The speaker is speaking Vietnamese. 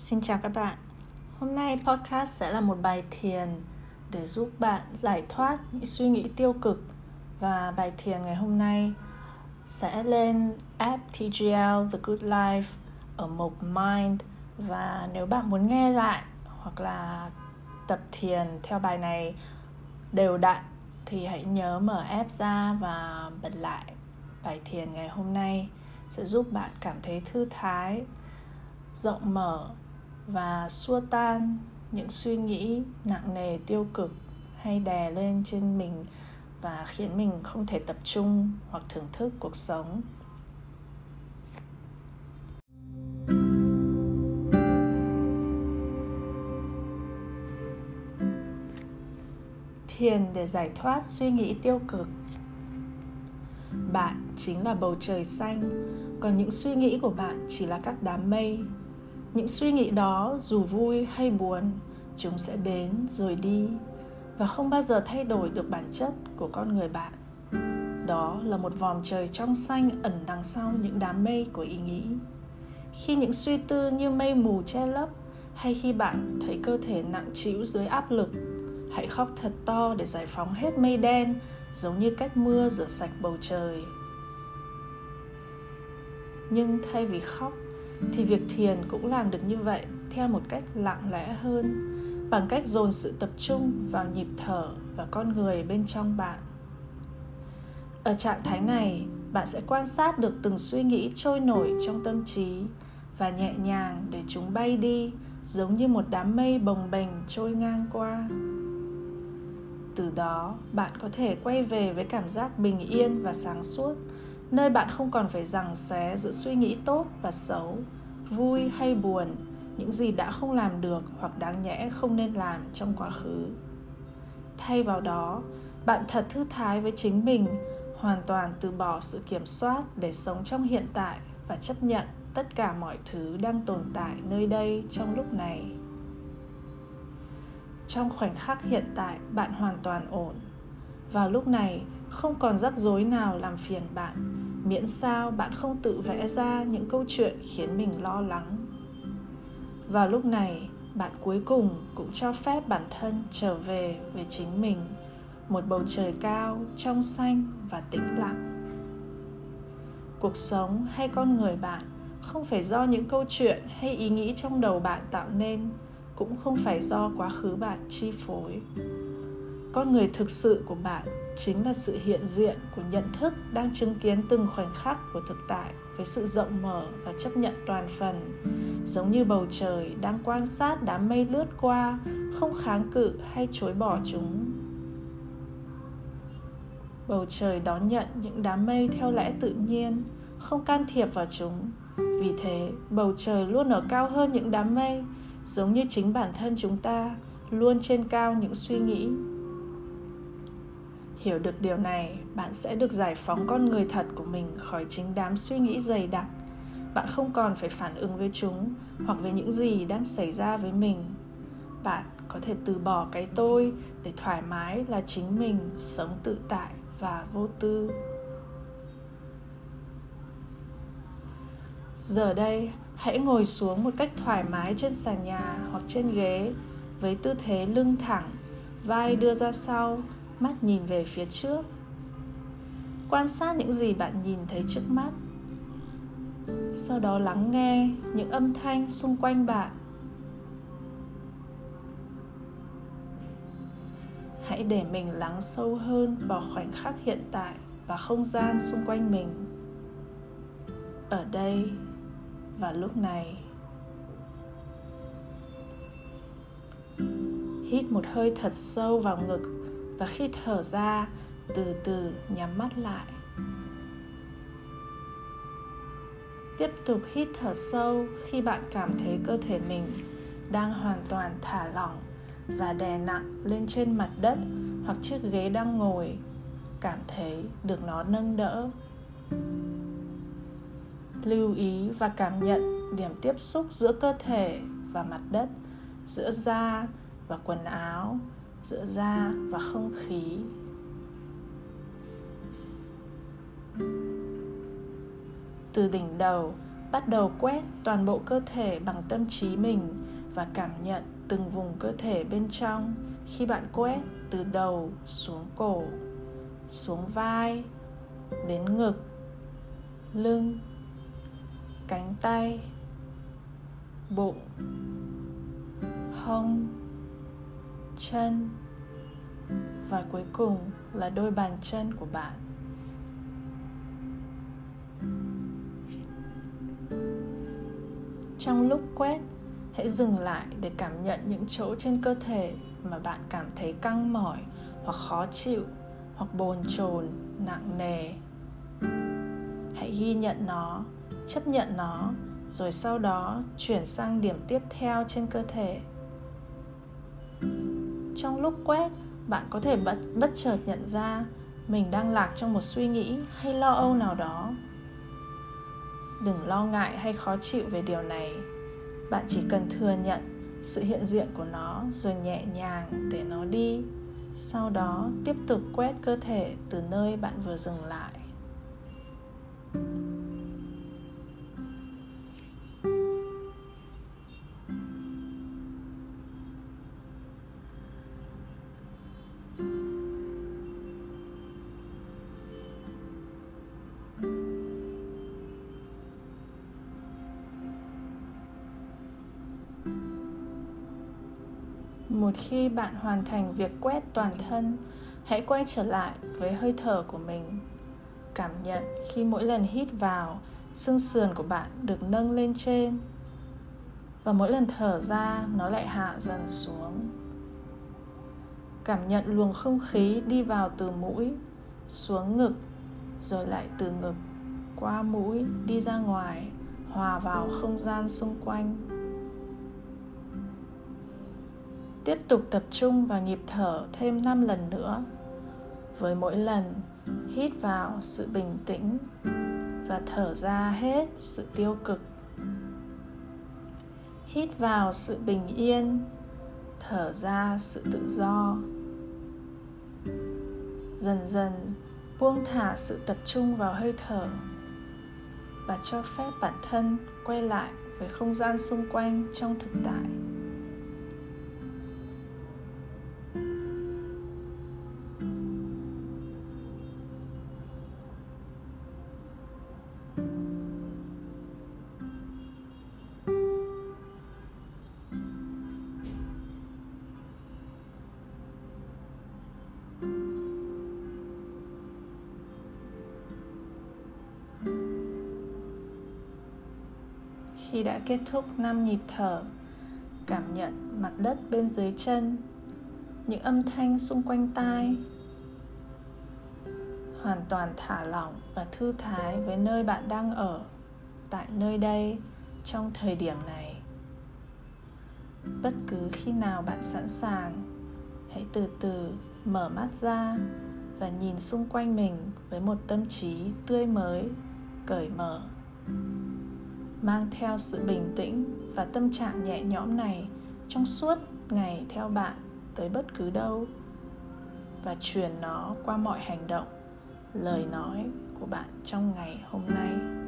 Xin chào các bạn. Hôm nay podcast sẽ là một bài thiền để giúp bạn giải thoát những suy nghĩ tiêu cực. Và bài thiền ngày hôm nay sẽ lên app TGL The Good Life ở mục Mind. Và nếu bạn muốn nghe lại hoặc là tập thiền theo bài này đều đặn, thì hãy nhớ mở app ra và bật lại bài thiền ngày hôm nay. Sẽ giúp bạn cảm thấy thư thái, rộng mở và xua tan những suy nghĩ nặng nề, tiêu cực hay đè lên trên mình và khiến mình không thể tập trung hoặc thưởng thức cuộc sống. Thiền để giải thoát suy nghĩ tiêu cực. Bạn chính là bầu trời xanh, còn những suy nghĩ của bạn chỉ là các đám mây những suy nghĩ đó, dù vui hay buồn, chúng sẽ đến rồi đi và không bao giờ thay đổi được bản chất của con người bạn. Đó là một vòm trời trong xanh ẩn đằng sau những đám mây của ý nghĩ. Khi những suy tư như mây mù che lấp, hay khi bạn thấy cơ thể nặng trĩu dưới áp lực, hãy khóc thật to để giải phóng hết mây đen giống như cách mưa rửa sạch bầu trời. Nhưng thay vì khóc thì việc thiền cũng làm được như vậy theo một cách lặng lẽ hơn, bằng cách dồn sự tập trung vào nhịp thở và con người bên trong bạn. Ở trạng thái này, bạn sẽ quan sát được từng suy nghĩ trôi nổi trong tâm trí và nhẹ nhàng để chúng bay đi, giống như một đám mây bồng bềnh trôi ngang qua. Từ đó, bạn có thể quay về với cảm giác bình yên và sáng suốt nơi bạn không còn phải giằng xé giữa suy nghĩ tốt và xấu, vui hay buồn, những gì đã không làm được hoặc đáng nhẽ không nên làm trong quá khứ. Thay vào đó, bạn thật thư thái với chính mình, hoàn toàn từ bỏ sự kiểm soát để sống trong hiện tại và chấp nhận tất cả mọi thứ đang tồn tại nơi đây trong lúc này. Trong khoảnh khắc hiện tại, bạn hoàn toàn ổn. Vào lúc này không còn rắc rối nào làm phiền bạn. Miễn sao bạn không tự vẽ ra những câu chuyện khiến mình lo lắng. Vào lúc này, bạn cuối cùng cũng cho phép bản thân trở về với chính mình, một bầu trời cao, trong xanh và tĩnh lặng. Cuộc sống hay con người bạn không phải do những câu chuyện hay ý nghĩ trong đầu bạn tạo nên, cũng không phải do quá khứ bạn chi phối con người thực sự của bạn chính là sự hiện diện của nhận thức đang chứng kiến từng khoảnh khắc của thực tại với sự rộng mở và chấp nhận toàn phần. Giống như bầu trời đang quan sát đám mây lướt qua, không kháng cự hay chối bỏ chúng. Bầu trời đón nhận những đám mây theo lẽ tự nhiên, không can thiệp vào chúng. Vì thế, bầu trời luôn ở cao hơn những đám mây, giống như chính bản thân chúng ta, luôn trên cao những suy nghĩ hiểu được điều này, bạn sẽ được giải phóng con người thật của mình khỏi chính đám suy nghĩ dày đặc. Bạn không còn phải phản ứng với chúng hoặc với những gì đang xảy ra với mình. Bạn có thể từ bỏ cái tôi để thoải mái là chính mình, sống tự tại và vô tư. Giờ đây, hãy ngồi xuống một cách thoải mái trên sàn nhà hoặc trên ghế với tư thế lưng thẳng, vai đưa ra sau mắt nhìn về phía trước. Quan sát những gì bạn nhìn thấy trước mắt. Sau đó lắng nghe những âm thanh xung quanh bạn. Hãy để mình lắng sâu hơn vào khoảnh khắc hiện tại và không gian xung quanh mình. Ở đây và lúc này. Hít một hơi thật sâu vào ngực và khi thở ra, từ từ nhắm mắt lại. Tiếp tục hít thở sâu khi bạn cảm thấy cơ thể mình đang hoàn toàn thả lỏng và đè nặng lên trên mặt đất hoặc chiếc ghế đang ngồi, cảm thấy được nó nâng đỡ. Lưu ý và cảm nhận điểm tiếp xúc giữa cơ thể và mặt đất, giữa da và quần áo giữa da và không khí. Từ đỉnh đầu, bắt đầu quét toàn bộ cơ thể bằng tâm trí mình và cảm nhận từng vùng cơ thể bên trong khi bạn quét từ đầu xuống cổ, xuống vai, đến ngực, lưng, cánh tay, bụng, hông chân. Và cuối cùng là đôi bàn chân của bạn. Trong lúc quét, hãy dừng lại để cảm nhận những chỗ trên cơ thể mà bạn cảm thấy căng mỏi hoặc khó chịu hoặc bồn chồn, nặng nề. Hãy ghi nhận nó, chấp nhận nó, rồi sau đó chuyển sang điểm tiếp theo trên cơ thể trong lúc quét bạn có thể bất, bất chợt nhận ra mình đang lạc trong một suy nghĩ hay lo âu nào đó. Đừng lo ngại hay khó chịu về điều này. Bạn chỉ cần thừa nhận sự hiện diện của nó rồi nhẹ nhàng để nó đi. Sau đó tiếp tục quét cơ thể từ nơi bạn vừa dừng lại. Một khi bạn hoàn thành việc quét toàn thân, hãy quay trở lại với hơi thở của mình. Cảm nhận khi mỗi lần hít vào, xương sườn của bạn được nâng lên trên. Và mỗi lần thở ra, nó lại hạ dần xuống. Cảm nhận luồng không khí đi vào từ mũi, xuống ngực, rồi lại từ ngực qua mũi đi ra ngoài, hòa vào không gian xung quanh. Tiếp tục tập trung vào nhịp thở thêm 5 lần nữa. Với mỗi lần hít vào sự bình tĩnh và thở ra hết sự tiêu cực. Hít vào sự bình yên, thở ra sự tự do. Dần dần buông thả sự tập trung vào hơi thở và cho phép bản thân quay lại với không gian xung quanh trong thực tại khi đã kết thúc năm nhịp thở, cảm nhận mặt đất bên dưới chân, những âm thanh xung quanh tai, hoàn toàn thả lỏng và thư thái với nơi bạn đang ở tại nơi đây trong thời điểm này. Bất cứ khi nào bạn sẵn sàng, hãy từ từ mở mắt ra và nhìn xung quanh mình với một tâm trí tươi mới, cởi mở mang theo sự bình tĩnh và tâm trạng nhẹ nhõm này trong suốt ngày theo bạn tới bất cứ đâu và truyền nó qua mọi hành động, lời nói của bạn trong ngày hôm nay.